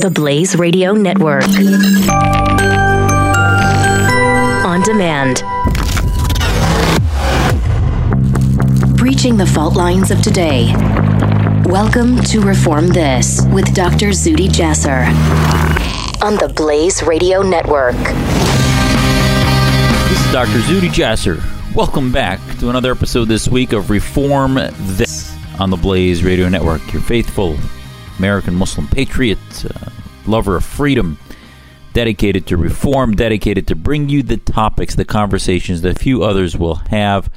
The Blaze Radio Network. On demand. Breaching the fault lines of today. Welcome to Reform This with Dr. Zuhdi Jasser on the Blaze Radio Network. This is Dr. Zuhdi Jasser. Welcome back to another episode this week of Reform This on the Blaze Radio Network. Your faithful American Muslim patriot, uh, lover of freedom, dedicated to reform, dedicated to bring you the topics, the conversations that few others will have,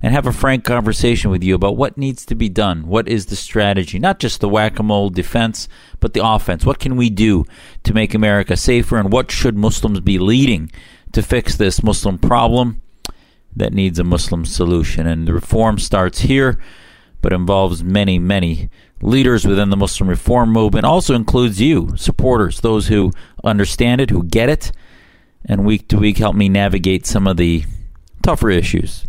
and have a frank conversation with you about what needs to be done. What is the strategy? Not just the whack a mole defense, but the offense. What can we do to make America safer, and what should Muslims be leading to fix this Muslim problem? that needs a Muslim solution. And the reform starts here, but involves many, many leaders within the Muslim reform movement. Also includes you, supporters, those who understand it, who get it, and week to week help me navigate some of the tougher issues.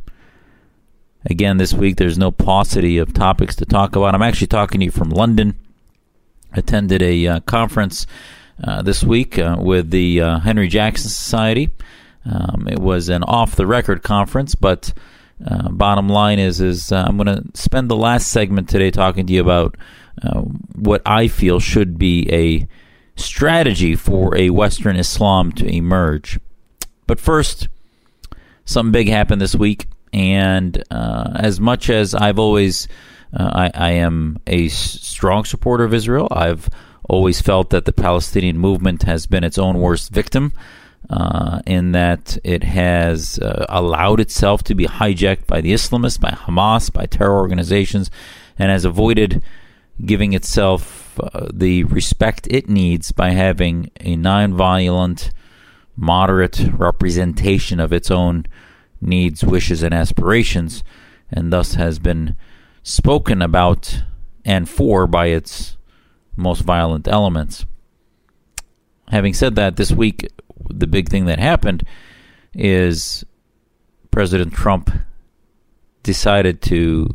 Again, this week there's no paucity of topics to talk about. I'm actually talking to you from London. Attended a uh, conference uh, this week uh, with the uh, Henry Jackson Society. Um, it was an off the record conference, but uh, bottom line is is uh, I'm going to spend the last segment today talking to you about uh, what I feel should be a strategy for a Western Islam to emerge. But first, something big happened this week, and uh, as much as I've always uh, I, I am a strong supporter of Israel, I've always felt that the Palestinian movement has been its own worst victim uh, in that it has uh, allowed itself to be hijacked by the Islamists, by Hamas, by terror organizations, and has avoided giving itself uh, the respect it needs by having a nonviolent, moderate representation of its own needs, wishes, and aspirations, and thus has been spoken about and for by its most violent elements. Having said that, this week the big thing that happened is President Trump decided to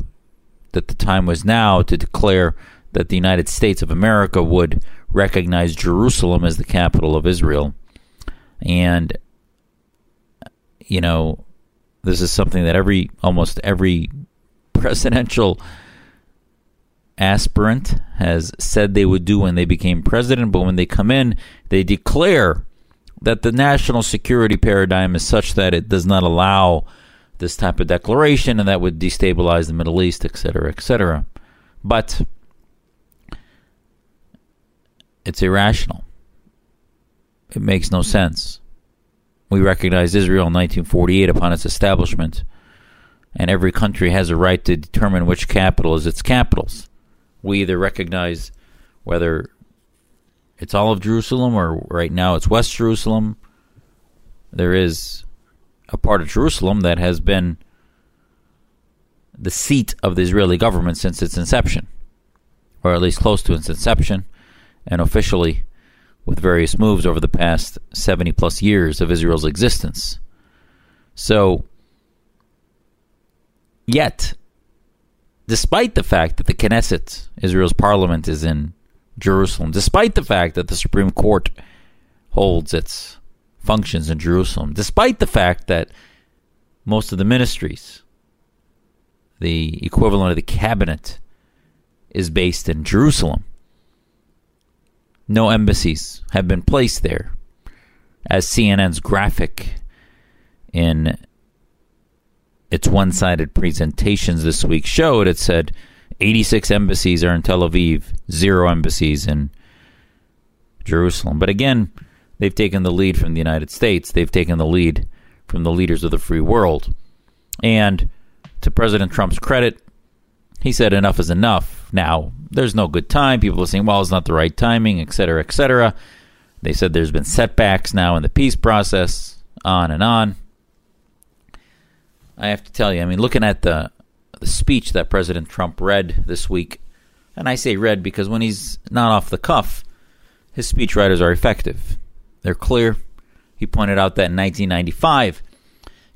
that the time was now to declare that the United States of America would recognize Jerusalem as the capital of Israel. And you know, this is something that every almost every presidential aspirant has said they would do when they became president, but when they come in, they declare that the national security paradigm is such that it does not allow this type of declaration and that would destabilize the Middle East, etc., etc. But it's irrational. It makes no sense. We recognized Israel in 1948 upon its establishment, and every country has a right to determine which capital is its capitals. We either recognize whether it's all of Jerusalem, or right now it's West Jerusalem. There is a part of Jerusalem that has been the seat of the Israeli government since its inception, or at least close to its inception, and officially with various moves over the past 70 plus years of Israel's existence. So, yet, despite the fact that the Knesset, Israel's parliament, is in Jerusalem, despite the fact that the Supreme Court holds its functions in Jerusalem, despite the fact that most of the ministries, the equivalent of the cabinet, is based in Jerusalem. No embassies have been placed there. As CNN's graphic in its one sided presentations this week showed, it said 86 embassies are in Tel Aviv, zero embassies in Jerusalem. But again, they've taken the lead from the United States. They've taken the lead from the leaders of the free world. And to President Trump's credit, he said enough is enough. Now, there's no good time. People are saying, well, it's not the right timing, et cetera, et cetera. They said there's been setbacks now in the peace process, on and on. I have to tell you, I mean, looking at the the speech that President Trump read this week. And I say read because when he's not off the cuff, his speechwriters are effective. They're clear. He pointed out that in 1995,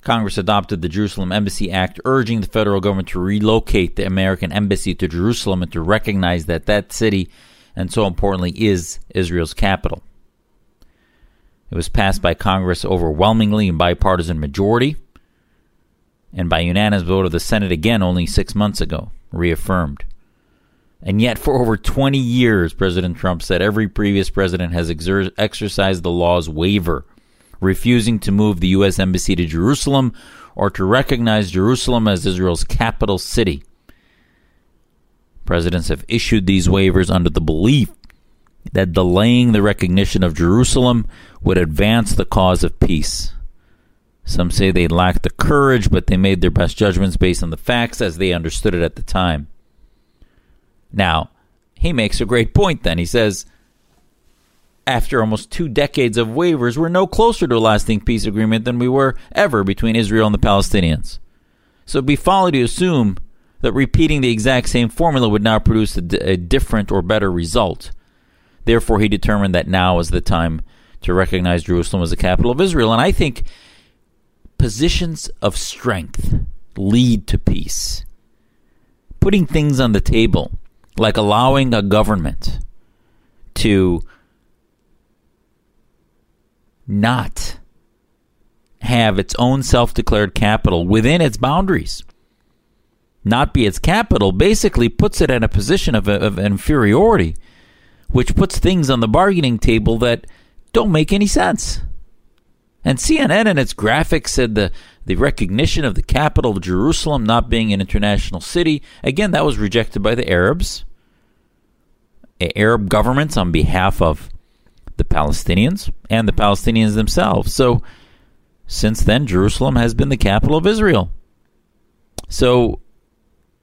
Congress adopted the Jerusalem Embassy Act, urging the federal government to relocate the American embassy to Jerusalem and to recognize that that city and so importantly, is Israel's capital. It was passed by Congress overwhelmingly in bipartisan majority and by unanimous vote of the Senate again only six months ago, reaffirmed. And yet, for over 20 years, President Trump said every previous president has exer- exercised the law's waiver, refusing to move the U.S. Embassy to Jerusalem or to recognize Jerusalem as Israel's capital city. Presidents have issued these waivers under the belief that delaying the recognition of Jerusalem would advance the cause of peace. Some say they lacked the courage, but they made their best judgments based on the facts as they understood it at the time. Now, he makes a great point then. He says, after almost two decades of waivers, we're no closer to a lasting peace agreement than we were ever between Israel and the Palestinians. So it'd be folly to assume that repeating the exact same formula would now produce a, d- a different or better result. Therefore, he determined that now is the time to recognize Jerusalem as the capital of Israel. And I think positions of strength lead to peace. Putting things on the table, like allowing a government to not have its own self declared capital within its boundaries, not be its capital, basically puts it in a position of, of inferiority which puts things on the bargaining table that don't make any sense. And CNN in its graphics said the, the recognition of the capital of Jerusalem not being an international city, again, that was rejected by the Arabs, Arab governments on behalf of the Palestinians and the Palestinians themselves. So since then, Jerusalem has been the capital of Israel. So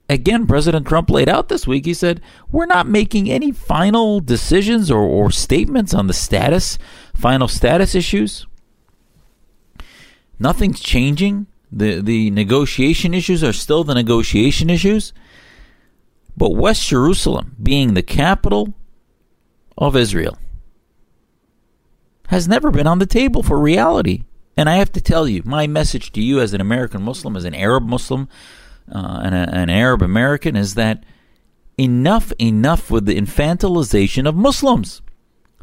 again, President Trump laid out this week. He said, We're not making any final decisions or, or statements on the status, final status issues. Nothing's changing. The, the negotiation issues are still the negotiation issues. But West Jerusalem, being the capital of Israel, has never been on the table for reality. And I have to tell you, my message to you as an American Muslim, as an Arab Muslim, uh, and a, an Arab American is that enough, enough with the infantilization of Muslims.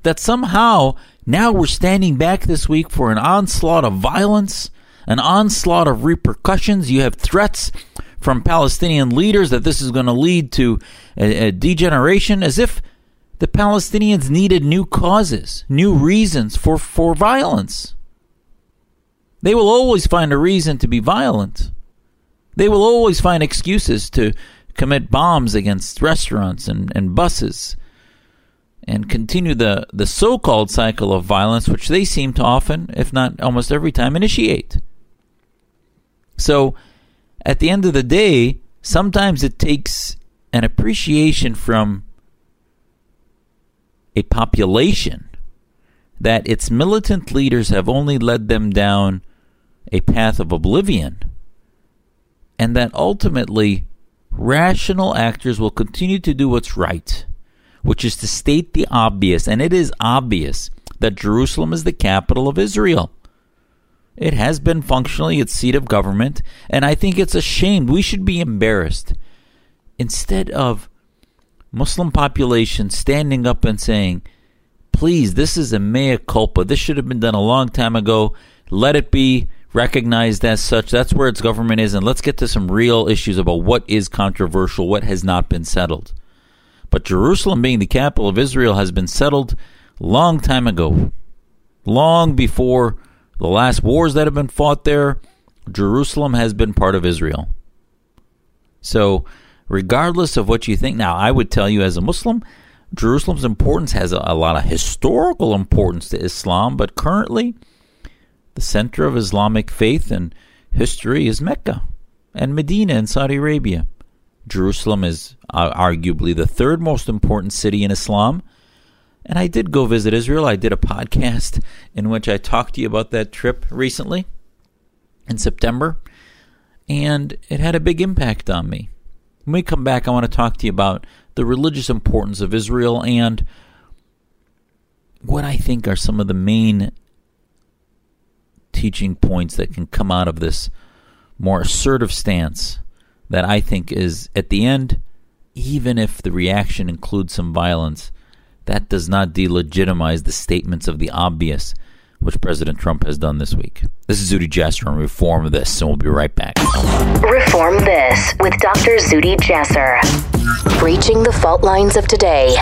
That somehow now we're standing back this week for an onslaught of violence, an onslaught of repercussions. You have threats from Palestinian leaders that this is going to lead to a, a degeneration, as if the Palestinians needed new causes, new reasons for, for violence. They will always find a reason to be violent. They will always find excuses to commit bombs against restaurants and, and buses and continue the, the so called cycle of violence, which they seem to often, if not almost every time, initiate. So, at the end of the day, sometimes it takes an appreciation from a population that its militant leaders have only led them down a path of oblivion and that ultimately rational actors will continue to do what's right, which is to state the obvious, and it is obvious that Jerusalem is the capital of Israel. It has been functionally its seat of government, and I think it's a shame. We should be embarrassed. Instead of Muslim population standing up and saying, please, this is a mea culpa. This should have been done a long time ago. Let it be recognized as such. That's where its government is. And let's get to some real issues about what is controversial, what has not been settled. But Jerusalem being the capital of Israel has been settled long time ago. Long before the last wars that have been fought there, Jerusalem has been part of Israel. So, regardless of what you think, now I would tell you as a Muslim, Jerusalem's importance has a, a lot of historical importance to Islam, but currently, the center of Islamic faith and history is Mecca and Medina in Saudi Arabia. Jerusalem is uh, arguably the third most important city in Islam. And I did go visit Israel. I did a podcast in which I talked to you about that trip recently in September. And it had a big impact on me. When we come back, I want to talk to you about the religious importance of Israel and what I think are some of the main teaching points that can come out of this more assertive stance that I think is, at the end, even if the reaction includes some violence, that does not delegitimize the statements of the obvious, which President Trump has done this week. This is Zuhdi Jasser on Reform This, and we'll be right back. Reform This with Dr. Zuhdi Jasser. Breaching the fault lines of today.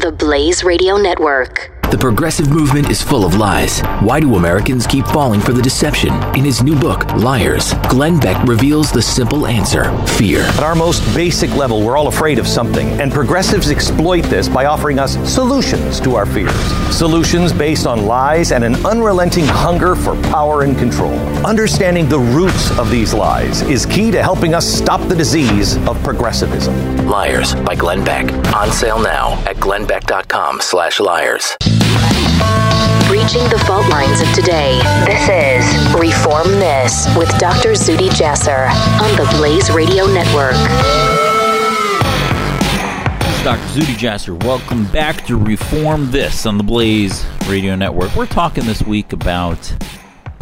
The Blaze Radio Network. The progressive movement is full of lies. Why do Americans keep falling for the deception? In his new book, Liars, Glenn Beck reveals the simple answer fear. At our most basic level, we're all afraid of something, and progressives exploit this by offering us solutions to our fears. Solutions based on lies and an unrelenting hunger for power and control. Understanding the roots of these lies is key to helping us stop the disease of progressivism. Liars by Glenn Beck. On sale now at glennbeck.com slash liars. Breaching the fault lines of today. This is Reform This with Dr. Zuhdi Jasser on the Blaze Radio Network. This is Dr. Zuhdi Jasser. Welcome back to Reform This on the Blaze Radio Network. We're talking this week about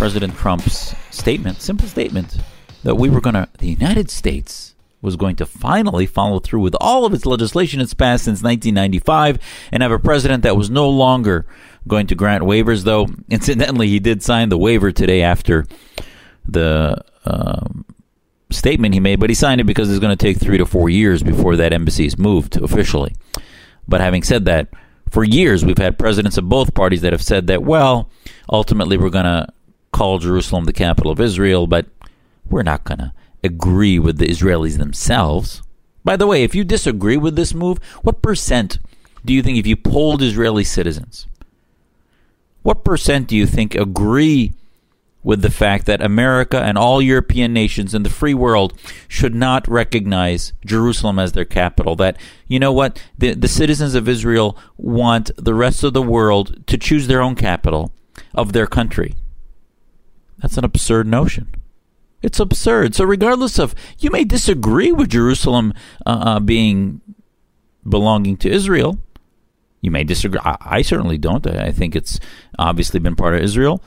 President Trump's statement, simple statement, that we were going to, the United States was going to finally follow through with all of its legislation it's passed since 1995 and have a president that was no longer going to grant waivers, though, incidentally, he did sign the waiver today after the um, statement he made, but he signed it because it's going to take three to four years before that embassy is moved officially. But having said that, for years we've had presidents of both parties that have said that, well, ultimately we're going to call Jerusalem the capital of Israel, but we're not going to agree with the Israelis themselves. By the way, if you disagree with this move, what percent do you think if you polled Israeli citizens, what percent do you think agree with the fact that America and all European nations in the free world should not recognize Jerusalem as their capital? That, you know what, the, the citizens of Israel want the rest of the world to choose their own capital of their country. That's an absurd notion. It's absurd. So, regardless of, you may disagree with Jerusalem uh, uh, being belonging to Israel, you may disagree. I, I certainly don't. I, I think it's obviously been part of Israel.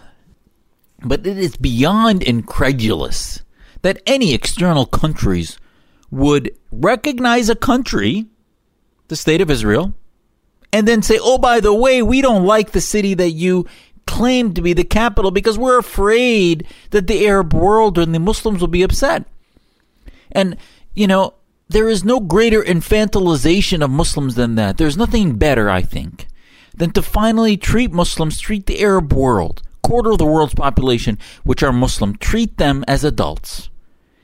But it is beyond incredulous that any external countries would recognize a country, the state of Israel, and then say, oh, by the way, we don't like the city that you claim to be the capital because we're afraid that the Arab world and the Muslims will be upset. And, you know, there is no greater infantilization of Muslims than that. There's nothing better, I think, than to finally treat Muslims, treat the Arab world, quarter of the world's population, which are Muslim, treat them as adults.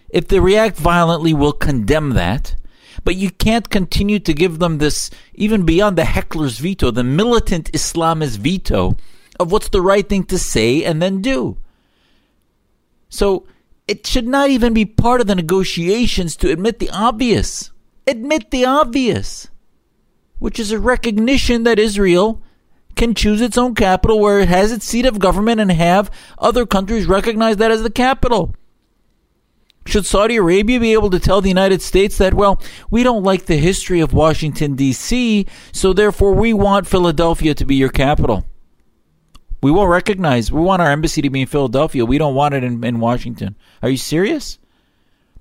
If they react violently, we'll condemn that. But you can't continue to give them this, even beyond the heckler's veto, the militant Islamist veto of what's the right thing to say and then do. So, it should not even be part of the negotiations to admit the obvious. Admit the obvious, which is a recognition that Israel can choose its own capital where it has its seat of government and have other countries recognize that as the capital. Should Saudi Arabia be able to tell the United States that, well, we don't like the history of Washington, D.C., so therefore we want Philadelphia to be your capital? We won't recognize, we want our embassy to be in Philadelphia. We don't want it in, in Washington. Are you serious?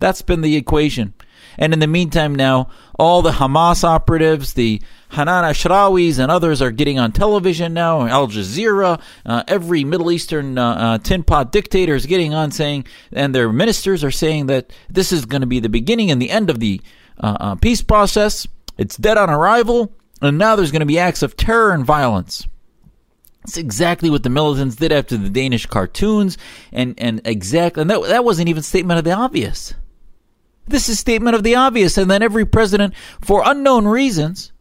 That's been the equation. And in the meantime, now, all the Hamas operatives, the Hanan Ashrawis, and others are getting on television now, Al Jazeera. Uh, every Middle Eastern uh, uh, tin pot dictator is getting on saying, and their ministers are saying that this is going to be the beginning and the end of the uh, uh, peace process. It's dead on arrival, and now there's going to be acts of terror and violence. It's exactly what the militants did after the Danish cartoons, and and exactly and that that wasn't even statement of the obvious. This is statement of the obvious, and then every president, for unknown reasons.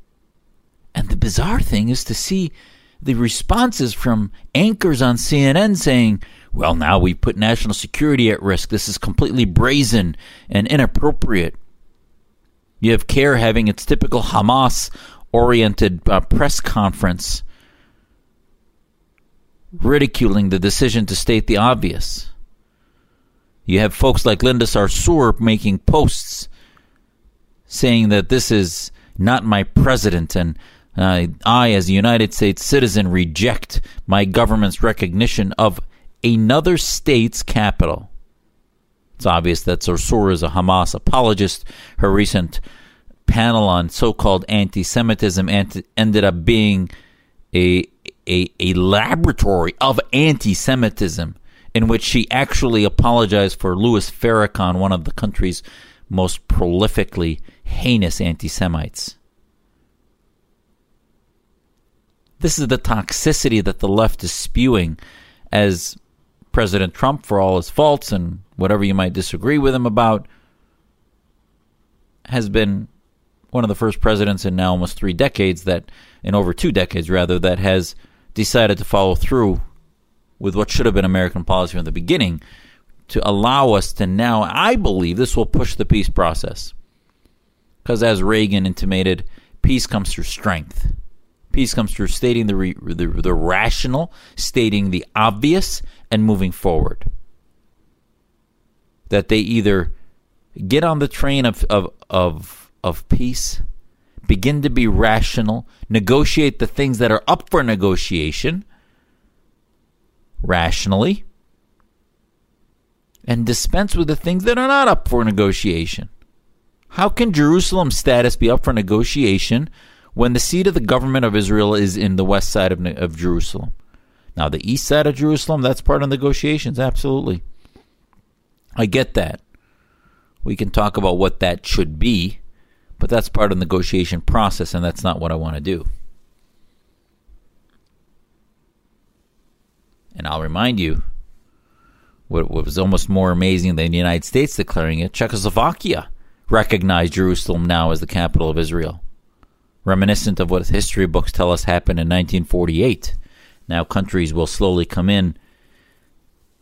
And the bizarre thing is to see the responses from anchors on CNN saying, "Well, now we've put national security at risk. This is completely brazen and inappropriate." You have CAIR having its typical Hamas oriented uh, press conference ridiculing the decision to state the obvious. You have folks like Linda Sarsour making posts saying that this is not my president and uh, I, as a United States citizen, reject my government's recognition of another state's capital. It's obvious that Sarsour is a Hamas apologist. Her recent panel on so-called anti-Semitism ended up being a, a a laboratory of anti-Semitism, in which she actually apologized for Louis Farrakhan, one of the country's most prolifically heinous anti-Semites. This is the toxicity that the left is spewing as President Trump, for all his faults and whatever you might disagree with him about, has been one of the first presidents in now almost three decades that, in over two decades rather, that has decided to follow through with what should have been American policy from the beginning to allow us to now, I believe this will push the peace process. Because as Reagan intimated, peace comes through strength. Peace comes through stating the, re, the, the rational, stating the obvious, and moving forward. That they either get on the train of, of, of, of peace, begin to be rational, negotiate the things that are up for negotiation rationally, and dispense with the things that are not up for negotiation. How can Jerusalem's status be up for negotiation when the seat of the government of Israel is in the west side of, of Jerusalem? Now, the east side of Jerusalem, that's part of negotiations, absolutely. I get that. We can talk about what that should be, but that's part of the negotiation process, and that's not what I want to do. And I'll remind you what, what was almost more amazing than the United States declaring it Czechoslovakia recognized Jerusalem now as the capital of Israel, reminiscent of what history books tell us happened in 1948. Now countries will slowly come in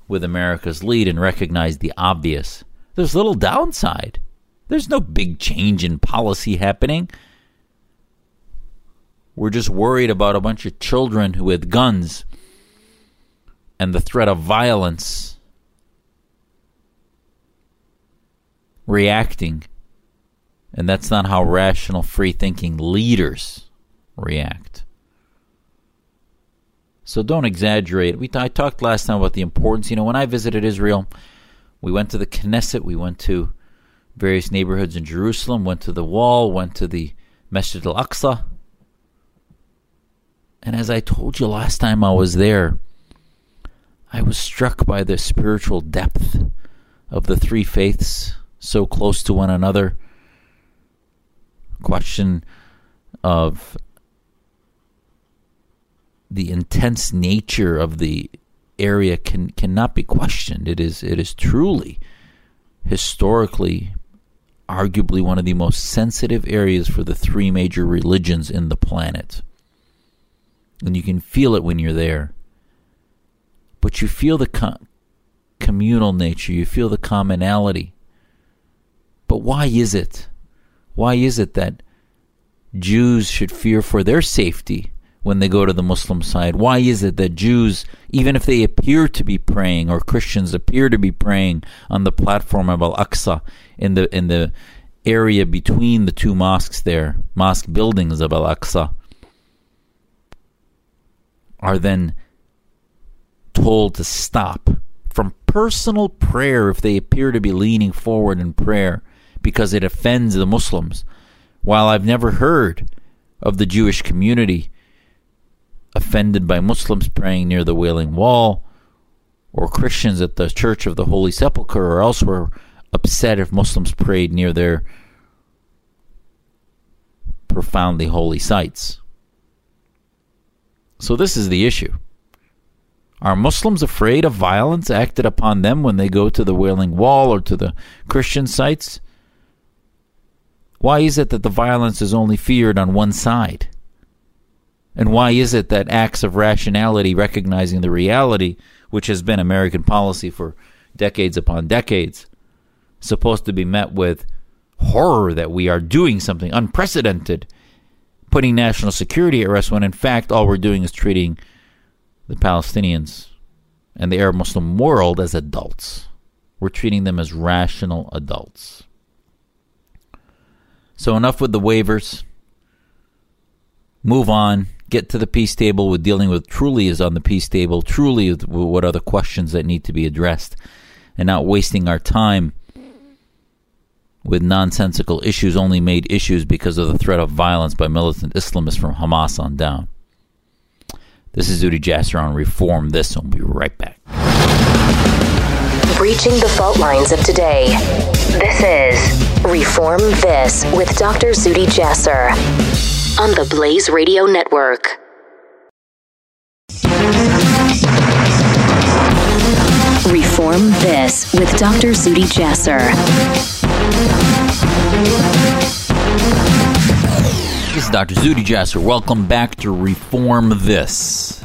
with America's lead and recognize the obvious. There's little downside. There's no big change in policy happening. We're just worried about a bunch of children who with guns and the threat of violence reacting. And that's not how rational, free thinking leaders react. So don't exaggerate. We I talked last time about the importance. You know, when I visited Israel, we went to the Knesset, we went to various neighborhoods in Jerusalem, went to the wall, went to the Masjid al-Aqsa. And as I told you last time I was there, I was struck by the spiritual depth of the three faiths so close to one another. Question of the intense nature of the area can cannot be questioned. It is it is truly historically arguably one of the most sensitive areas for the three major religions in the planet. And you can feel it when you're there. But you feel the co- communal nature, you feel the commonality. But why is it? Why is it that Jews should fear for their safety when they go to the Muslim side? Why is it that Jews, even if they appear to be praying, or Christians appear to be praying on the platform of Al Aqsa in the in the area between the two mosques there, mosque buildings of Al Aqsa, are then told to stop from personal prayer if they appear to be leaning forward in prayer because it offends the Muslims. While I've never heard of the Jewish community offended by Muslims praying near the Wailing Wall, or Christians at the Church of the Holy Sepulchre or elsewhere upset if Muslims prayed near their profoundly holy sites. So, this is the issue. Are Muslims afraid of violence acted upon them when they go to the Wailing Wall or to the Christian sites? Why is it that the violence is only feared on one side? And why is it that acts of rationality, recognizing the reality, which has been American policy for decades upon decades, supposed to be met with horror that we are doing something unprecedented, putting national security at risk when in fact all we're doing is treating the Palestinians and the Arab Muslim world as adults. We're treating them as rational adults. So, enough with the waivers. Move on get to the peace table with dealing with truly is on the peace table, truly what are the questions that need to be addressed, and not wasting our time with nonsensical issues only made issues because of the threat of violence by militant Islamists from Hamas on down. This is Zuhdi Jasser on Reform This, and we'll be right back. Breaching the fault lines of today. This is Reform This with Dr. Zuhdi Jasser on the Blaze Radio Network. Reform This with Dr. Zuhdi Jasser. This is Dr. Zuhdi Jasser. Welcome back to Reform This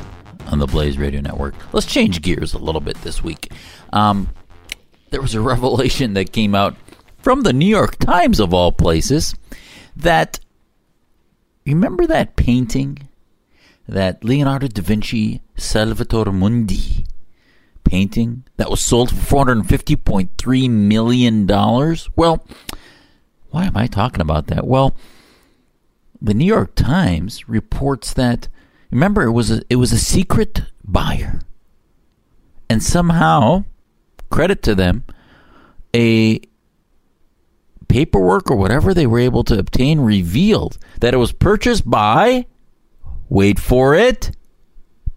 on the Blaze Radio Network. Let's change gears a little bit this week. Um, there was a revelation that came out from the New York Times, of all places, that remember that painting that Leonardo da Vinci Salvator Mundi painting that was sold for $450.3 million? Well, why am I talking about that? Well, the New York Times reports that remember it was a, it was a secret buyer. And somehow, credit to them, a paperwork or whatever they were able to obtain revealed that it was purchased by wait for it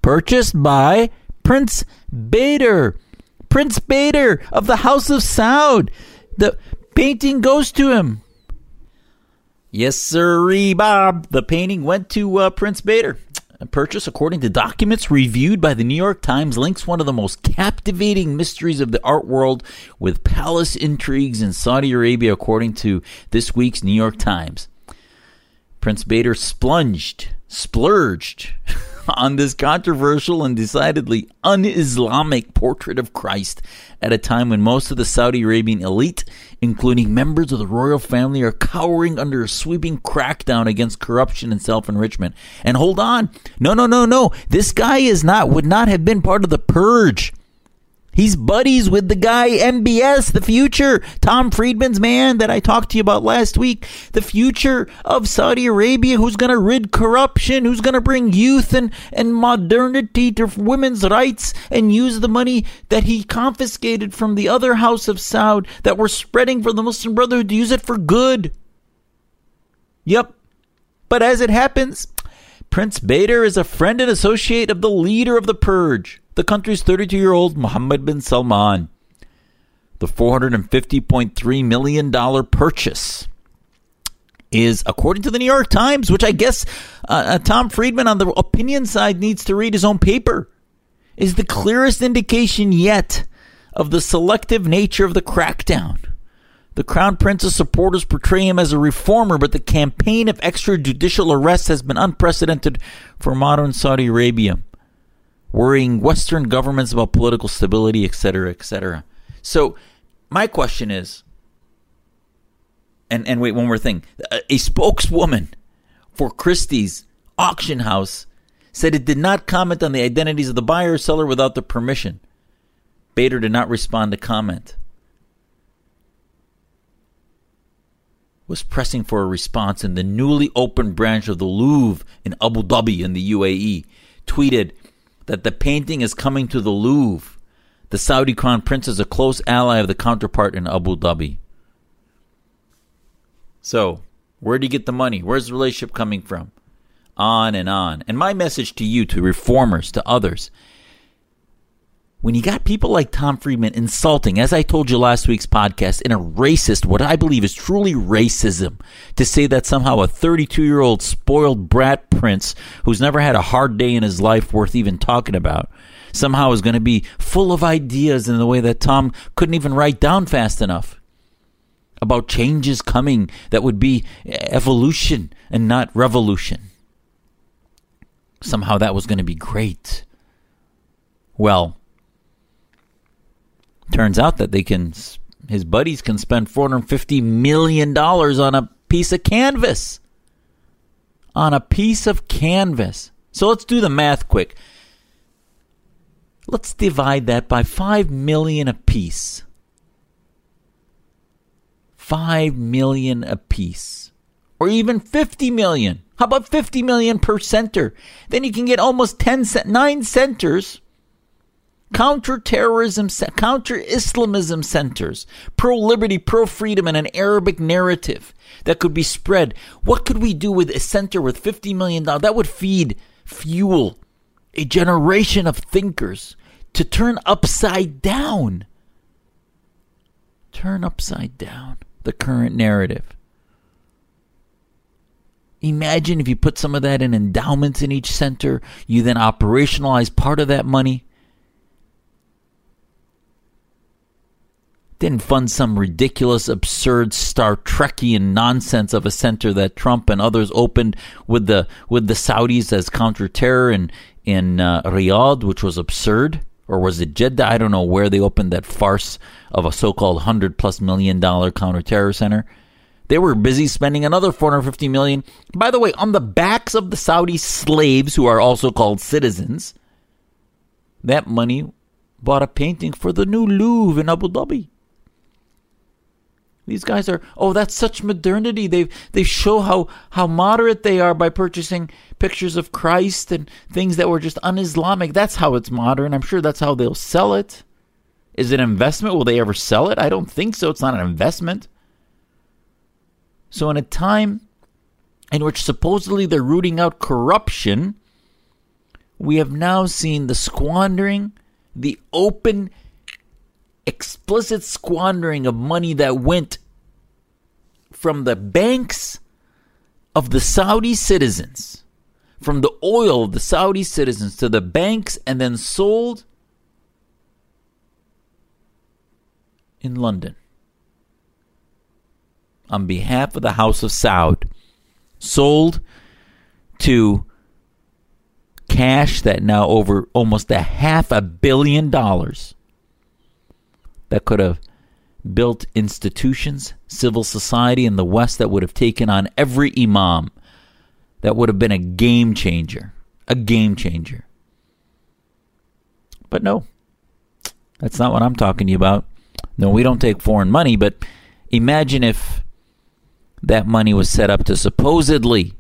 purchased by Prince Bader. Prince Bader of the House of Saud. The painting goes to him. Yes, sir, Bob. The painting went to uh, Prince Bader. Purchase, according to documents reviewed by the New York Times, links one of the most captivating mysteries of the art world with palace intrigues in Saudi Arabia, according to this week's New York Times. Prince Bader splunged, splurged on this controversial and decidedly un Islamic portrait of Christ at a time when most of the Saudi Arabian elite, including members of the royal family, are cowering under a sweeping crackdown against corruption and self enrichment. And hold on, no, no, no, no, this guy is not, would not have been part of the purge. He's buddies with the guy MBS, the future, Tom Friedman's man that I talked to you about last week. The future of Saudi Arabia, who's going to rid corruption, who's going to bring youth and, and modernity to women's rights and use the money that he confiscated from the other house of Saud that were spreading for the Muslim Brotherhood to use it for good. Yep. But as it happens, Prince Bader is a friend and associate of the leader of the purge the country's 32 year old Mohammed bin Salman. The $450.3 million purchase is, according to the New York Times, which I guess uh, uh, Tom Friedman on the opinion side needs to read his own paper, is the clearest indication yet of the selective nature of the crackdown. The Crown Prince's supporters portray him as a reformer, but the campaign of extrajudicial arrests has been unprecedented for modern Saudi Arabia worrying Western governments about political stability, etc., etc. So, my question is, and and wait, one more thing: a spokeswoman for Christie's auction house said it did not comment on the identities of the buyer or seller without the permission. Bader did not respond to comment. Was pressing for a response in the newly opened branch of the Louvre in Abu Dhabi in the UAE. Tweeted, that the painting is coming to the Louvre. The Saudi crown prince is a close ally of the counterpart in Abu Dhabi. So, where do you get the money? Where's the relationship coming from? On and on. And my message to you, to reformers, to others, when you got people like Tom Friedman insulting, as I told you last week's podcast, in a racist, what I believe is truly racism, to say that somehow a 32 year old spoiled brat prince who's never had a hard day in his life worth even talking about somehow is going to be full of ideas in the way that Tom couldn't even write down fast enough about changes coming that would be evolution and not revolution. Somehow that was going to be great. Well, Turns out that they can, his buddies can spend $450 million on a piece of canvas. On a piece of canvas. So let's do the math quick. Let's divide that by 5 million a piece. 5 million a piece. Or even 50 million. How about 50 million per center? Then you can get almost 10 9 centers counter-terrorism, counter-Islamism centers, pro-liberty, pro-freedom, and an Arabic narrative that could be spread. What could we do with a center with $50 million? That would feed, fuel a generation of thinkers to turn upside down. Turn upside down the current narrative. Imagine if you put some of that in endowments in each center, you then operationalize part of that money. Didn't fund some ridiculous, absurd Star Trekian nonsense of a center that Trump and others opened with the with the Saudis as counterterror in in uh, Riyadh, which was absurd, or was it Jeddah? I don't know where they opened that farce of a so-called hundred plus million dollar counterterror center. They were busy spending another 450 million. By the way, on the backs of the Saudi slaves who are also called citizens. That money bought a painting for the new Louvre in Abu Dhabi. These guys are oh that's such modernity. They they show how how moderate they are by purchasing pictures of Christ and things that were just un-Islamic. That's how it's modern. I'm sure that's how they'll sell it. Is it an investment? Will they ever sell it? I don't think so. It's not an investment. So, in a time in which supposedly they're rooting out corruption, we have now seen the squandering, the open, explicit squandering of money that went from the banks of the Saudi citizens, from the oil of the Saudi citizens to the banks, and then sold in London. On behalf of the House of Saud sold to cash that now over almost a half a billion dollars that could have built institutions, civil society in the West that would have taken on every imam. That would have been a game changer. A game changer. But no, that's not what I'm talking to you about. No, we don't take foreign money, but imagine if that money was set up to supposedly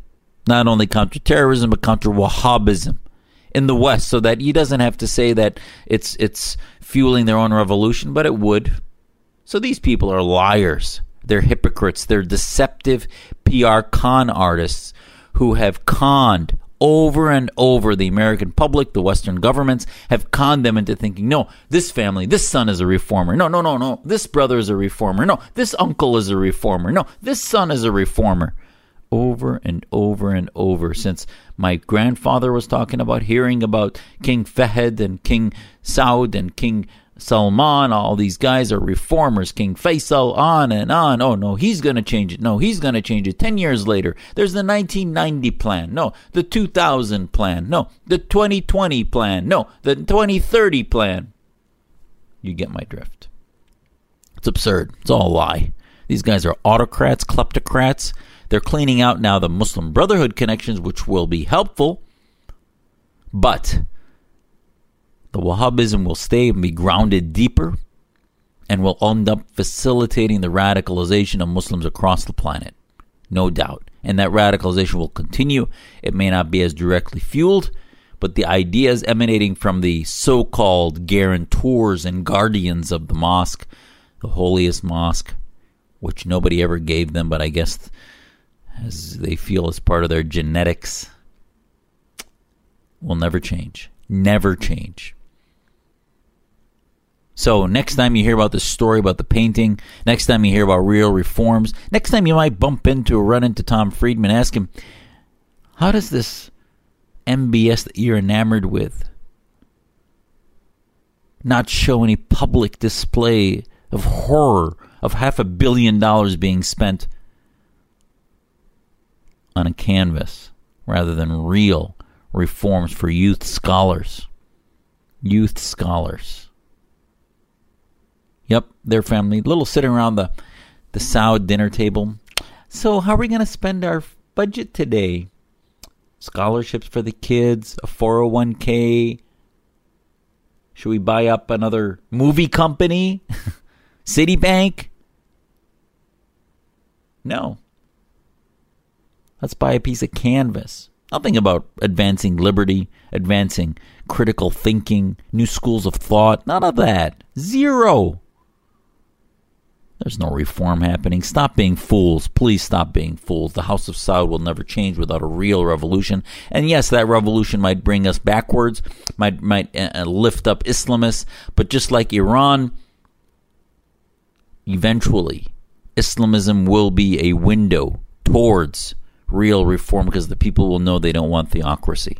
not only counter terrorism but counter Wahhabism in the West, so that he doesn't have to say that it's it's fueling their own revolution, but it would. So these people are liars. They're hypocrites. They're deceptive PR con artists who have conned over and over the American public, the Western governments have conned them into thinking, no, this family, this son is a reformer. No, no, no, no. This brother is a reformer. No, this uncle is a reformer. No, this son is a reformer. Over and over and over since my grandfather was talking about hearing about King Fahd and King Saud and King Salman, all these guys are reformers. King Faisal, on and on. Oh, no, he's going to change it. No, he's going to change it. 10 years later, there's the 1990 plan. No, the 2000 plan. No, the 2020 plan. No, the 2030 plan. You get my drift. It's absurd. It's all a lie. These guys are autocrats, kleptocrats. They're cleaning out now the Muslim Brotherhood connections, which will be helpful. But the Wahhabism will stay and be grounded deeper and will end up facilitating the radicalization of Muslims across the planet. No doubt. And that radicalization will continue. It may not be as directly fueled, but the ideas emanating from the so called guarantors and guardians of the mosque, the holiest mosque, which nobody ever gave them, but I guess as they feel as part of their genetics, will never change. Never change. So next time you hear about the story about the painting, next time you hear about real reforms, next time you might bump into or run into Tom Friedman, ask him, how does this MBS that you're enamored with not show any public display of horror of half a billion dollars being spent on a canvas rather than real reforms for youth scholars? Youth scholars. Yep, their family, little sitting around the the Saud dinner table. So, how are we going to spend our budget today? Scholarships for the kids, a 401k. Should we buy up another movie company? Citibank? No. Let's buy a piece of canvas. Nothing about advancing liberty, advancing critical thinking, new schools of thought. None of that. Zero. There's no reform happening. Stop being fools. Please stop being fools. The House of Saud will never change without a real revolution. And yes, that revolution might bring us backwards, might might uh, uh lift up Islamists, but just like Iran, eventually Islamism will be a window towards real reform because the people will know they don't want theocracy.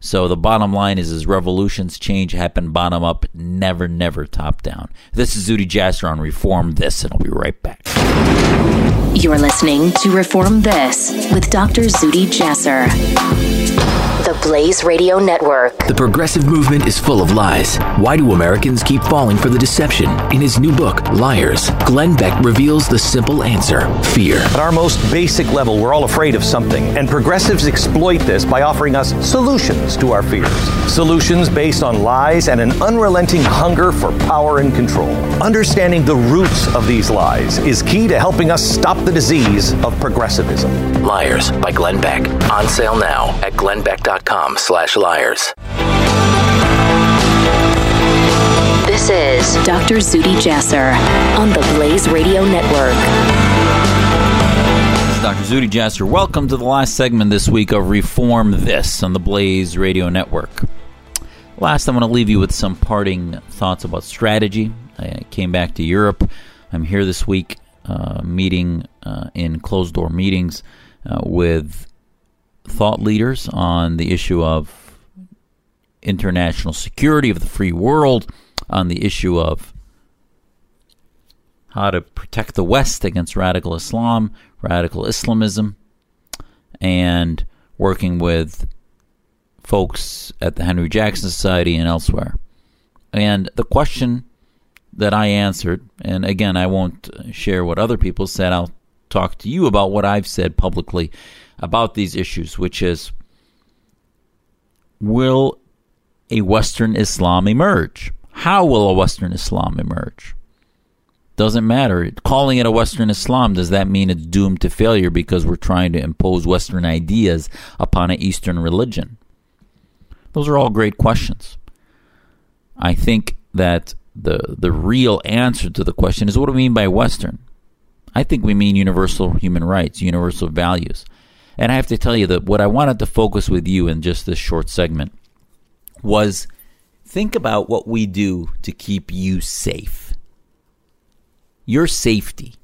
So the bottom line is, is revolutions change happen bottom up, never, never top down. This is Zuhdi Jasser on Reform This, and I'll be right back. You're listening to Reform This with Dr. Zuhdi Jasser. The Blaze Radio Network. The progressive movement is full of lies. Why do Americans keep falling for the deception? In his new book, Liars, Glenn Beck reveals the simple answer fear. At our most basic level, we're all afraid of something, and progressives exploit this by offering us solutions to our fears. Solutions based on lies and an unrelenting hunger for power and control. Understanding the roots of these lies is key to helping us stop the disease of progressivism. Liars by Glenn Beck. On sale now at glennbeck.com slash liars. This is Dr. Zuhdi Jasser on the Blaze Radio Network. Dr. Zuhdi Jasser. Welcome to the last segment this week of Reform This on the Blaze Radio Network. Last, I want to leave you with some parting thoughts about strategy. I came back to Europe. I'm here this week uh, meeting uh, in closed door meetings uh, with thought leaders on the issue of international security of the free world, on the issue of how to protect the West against radical Islam, radical Islamism, and working with folks at the Henry Jackson Society and elsewhere. And the question that I answered, and again, I won't share what other people said, I'll talk to you about what I've said publicly about these issues, which is will a Western Islam emerge? How will a Western Islam emerge? Doesn't matter. Calling it a Western Islam, does that mean it's doomed to failure because we're trying to impose Western ideas upon an Eastern religion? Those are all great questions. I think that the the real answer to the question is what do we mean by Western? I think we mean universal human rights, universal values. And I have to tell you that what I wanted to focus with you in just this short segment was think about what we do to keep you safe. Your safety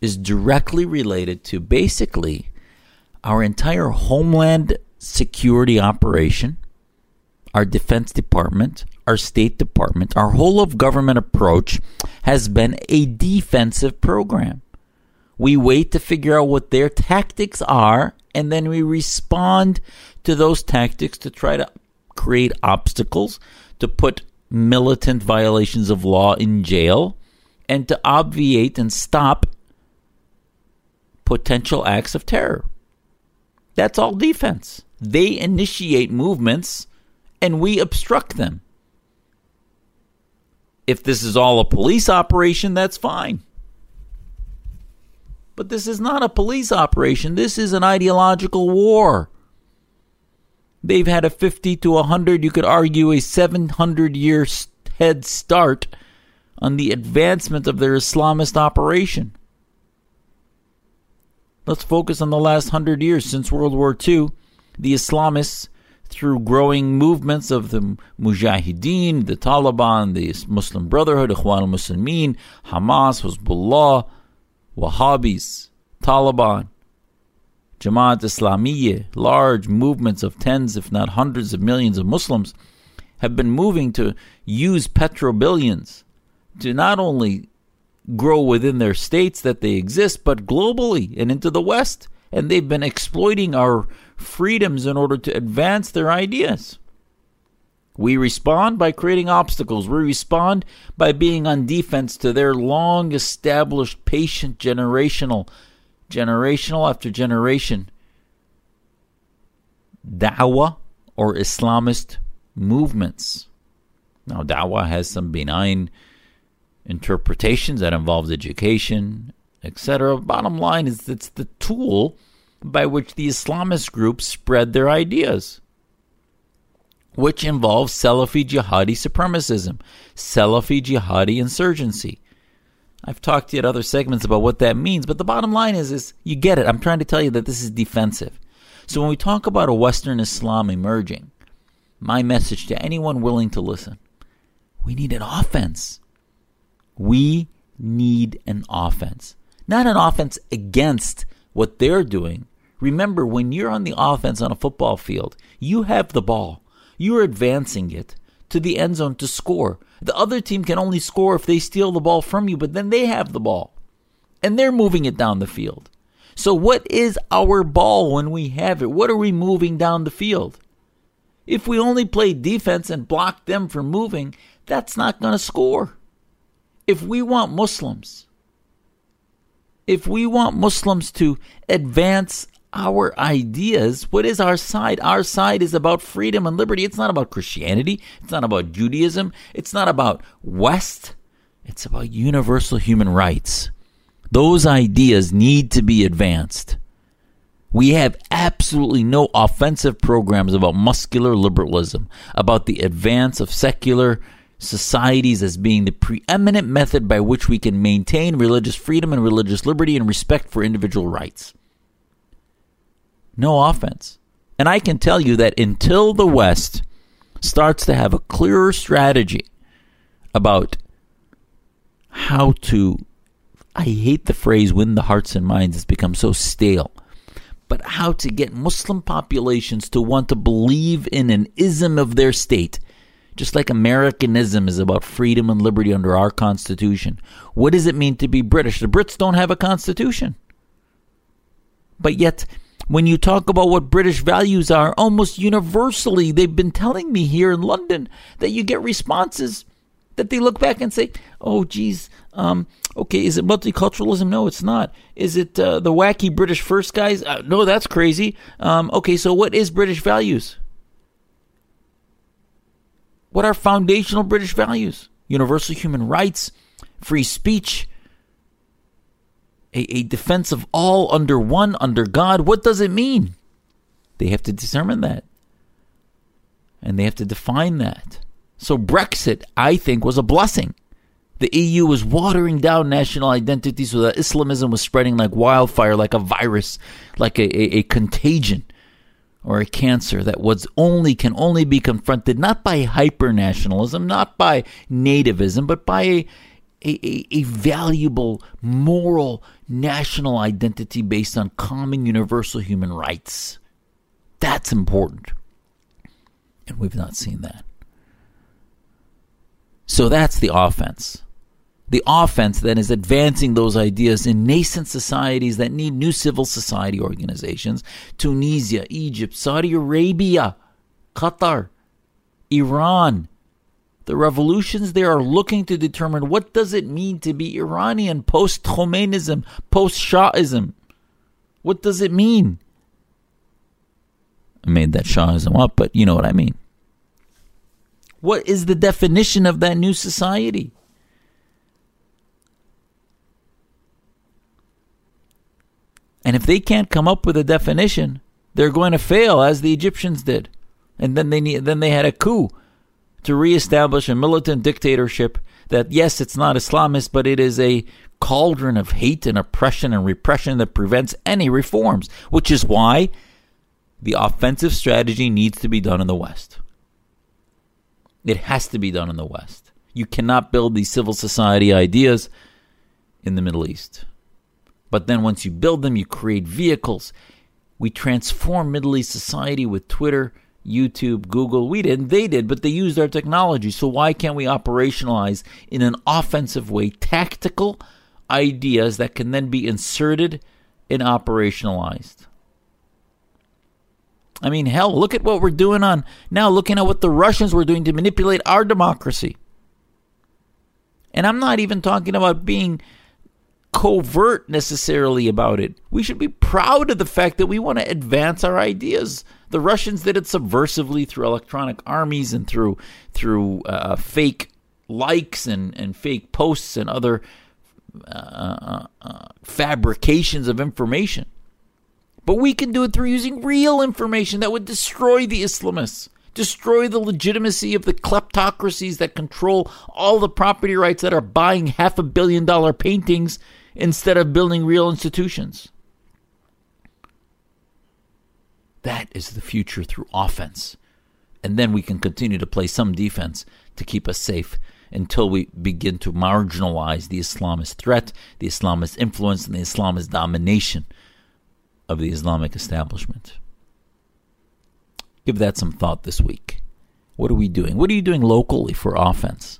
is directly related to basically our entire homeland security operation, our Defense Department, our State Department, our whole of government approach has been a defensive program. We wait to figure out what their tactics are, and then we respond to those tactics to try to create obstacles, to put militant violations of law in jail, and to obviate and stop potential acts of terror. That's all defense. They initiate movements and we obstruct them. If this is all a police operation, that's fine. But this is not a police operation. This is an ideological war. They've had a 50 to 100, you could argue a 700 year head start on the advancement of their Islamist operation. Let's focus on the last 100 years since World War II. The Islamists, through growing movements of the Mujahideen, the Taliban, the Muslim Brotherhood, Ikhwan al Muslimin, Hamas, Hezbollah, Wahhabis, Taliban, Jamaat Islamiyah, large movements of tens, if not hundreds of millions of Muslims, have been moving to use petrobillions to not only grow within their states that they exist, but globally and into the West. And they've been exploiting our freedoms in order to advance their ideas. We respond by creating obstacles. We respond by being on defense to their long established, patient, generational, generational after generation da'wah or Islamist movements. Now, da'wah has some benign interpretations that involves education, etc. Bottom line is it's the tool by which the Islamist groups spread their ideas. which involves Salafi jihadi supremacism, Salafi jihadi insurgency. I've talked to you other segments about what that means, but the bottom line is, is you get it. I'm trying to tell you that this is defensive. So when we talk about a Western Islam emerging, my message to anyone willing to listen, we need an offense. We need an offense. Not an offense against what they're doing. Remember, when you're on the offense on a football field, you have the ball. You're advancing it to the end zone to score. The other team can only score if they steal the ball from you, but then they have the ball. And they're moving it down the field. So, what is our ball when we have it? What are we moving down the field? If we only play defense and block them from moving, that's not going to score. If we want Muslims, if we want Muslims to advance our ideas, what is our side? Our side is about freedom and liberty. It's not about Christianity. It's not about Judaism. It's not about West. It's about universal human rights. Those ideas need to be advanced. We have absolutely no offensive programs about muscular liberalism, about the advance of secular societies as being the preeminent method by which we can maintain religious freedom and religious liberty and respect for individual rights. No offense. And I can tell you that until the West starts to have a clearer strategy about how to, I hate the phrase win the hearts and minds, it's become so stale, but how to get Muslim populations to want to believe in an ism of their state just like Americanism is about freedom and liberty under our Constitution. What does it mean to be British? The Brits don't have a Constitution. But yet, when you talk about what British values are, almost universally, they've been telling me here in London that you get responses that they look back and say, oh, geez, um, okay, is it multiculturalism? No, it's not. Is it uh, the wacky British first guys? Uh, no, that's crazy. Um, okay, so what is British values? What are foundational British values? Universal human rights, free speech, a, a defense of all under one, under God. What does it mean? They have to determine that. And they have to define that. So Brexit, I think, was a blessing. The EU was watering down national identity so that Islamism was spreading like wildfire, like a virus, like a, a, a contagion or a cancer that was only can only be confronted not by hyper nationalism, not by nativism, but by a, a, a, valuable moral national identity based on common universal human rights. That's important. And we've not seen that. So that's the offense. The offense then is advancing those ideas in nascent societies that need new civil society organizations Tunisia, Egypt, Saudi Arabia, Qatar, Iran. The revolutions there are looking to determine what does it mean to be Iranian post Khomeinism, post Shahism. What does it mean? I made that Shahism up, but you know what I mean. What is the definition of that new society? And if they can't come up with a definition, they're going to fail as the Egyptians did. And then they need, then they had a coup to reestablish a militant dictatorship that yes, it's not Islamist, but it is a cauldron of hate and oppression and repression that prevents any reforms, which is why the offensive strategy needs to be done in the West. It has to be done in the West. You cannot build these civil society ideas in the Middle East. But then once you build them, you create vehicles. We transform Middle East society with Twitter, YouTube, Google. We didn't, they did, but they used our technology. So why can't we operationalize in an offensive way tactical ideas that can then be inserted and operationalized? I mean, hell, look at what we're doing on now, looking at what the Russians were doing to manipulate our democracy. And I'm not even talking about being covert necessarily about it. We should be proud of the fact that we want to advance our ideas. The Russians did it subversively through electronic armies and through through uh, fake likes and, and fake posts and other uh, uh, fabrications of information. But we can do it through using real information that would destroy the Islamists, destroy the legitimacy of the kleptocracies that control all the property rights that are buying half a billion dollar paintings instead of building real institutions. That is the future through offense. And then we can continue to play some defense to keep us safe until we begin to marginalize the Islamist threat, the Islamist influence, and the Islamist domination of the Islamic establishment. Give that some thought this week. What are we doing? What are you doing locally for offense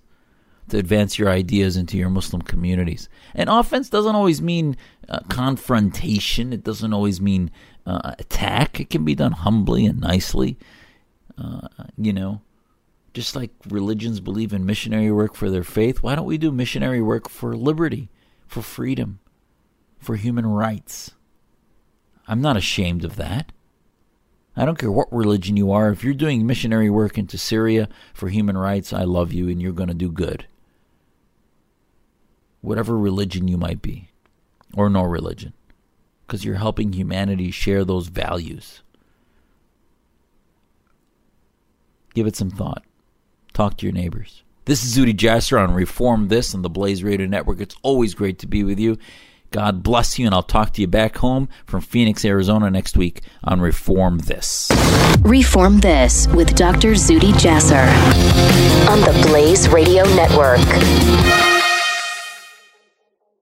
to advance your ideas into your Muslim communities? And offense doesn't always mean uh, confrontation, it doesn't always mean uh, attack. It can be done humbly and nicely. Uh, you know, just like religions believe in missionary work for their faith, why don't we do missionary work for liberty, for freedom, for human rights? I'm not ashamed of that. I don't care what religion you are. If you're doing missionary work into Syria for human rights, I love you and you're going to do good. Whatever religion you might be, or no religion, because you're helping humanity share those values. Give it some thought. Talk to your neighbors. This is Zuhdi Jasser on Reform This on the Blaze Radio Network. It's always great to be with you. God bless you, and I'll talk to you back home from Phoenix, Arizona next week on Reform This. Reform This with Dr. Zuhdi Jasser on the Blaze Radio Network.